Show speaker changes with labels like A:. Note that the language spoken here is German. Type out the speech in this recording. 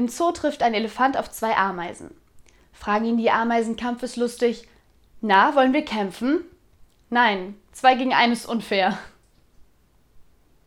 A: Im Zoo trifft ein Elefant auf zwei Ameisen. Fragen ihn die Ameisen kampfeslustig: Na, wollen wir kämpfen? Nein, zwei gegen einen ist unfair.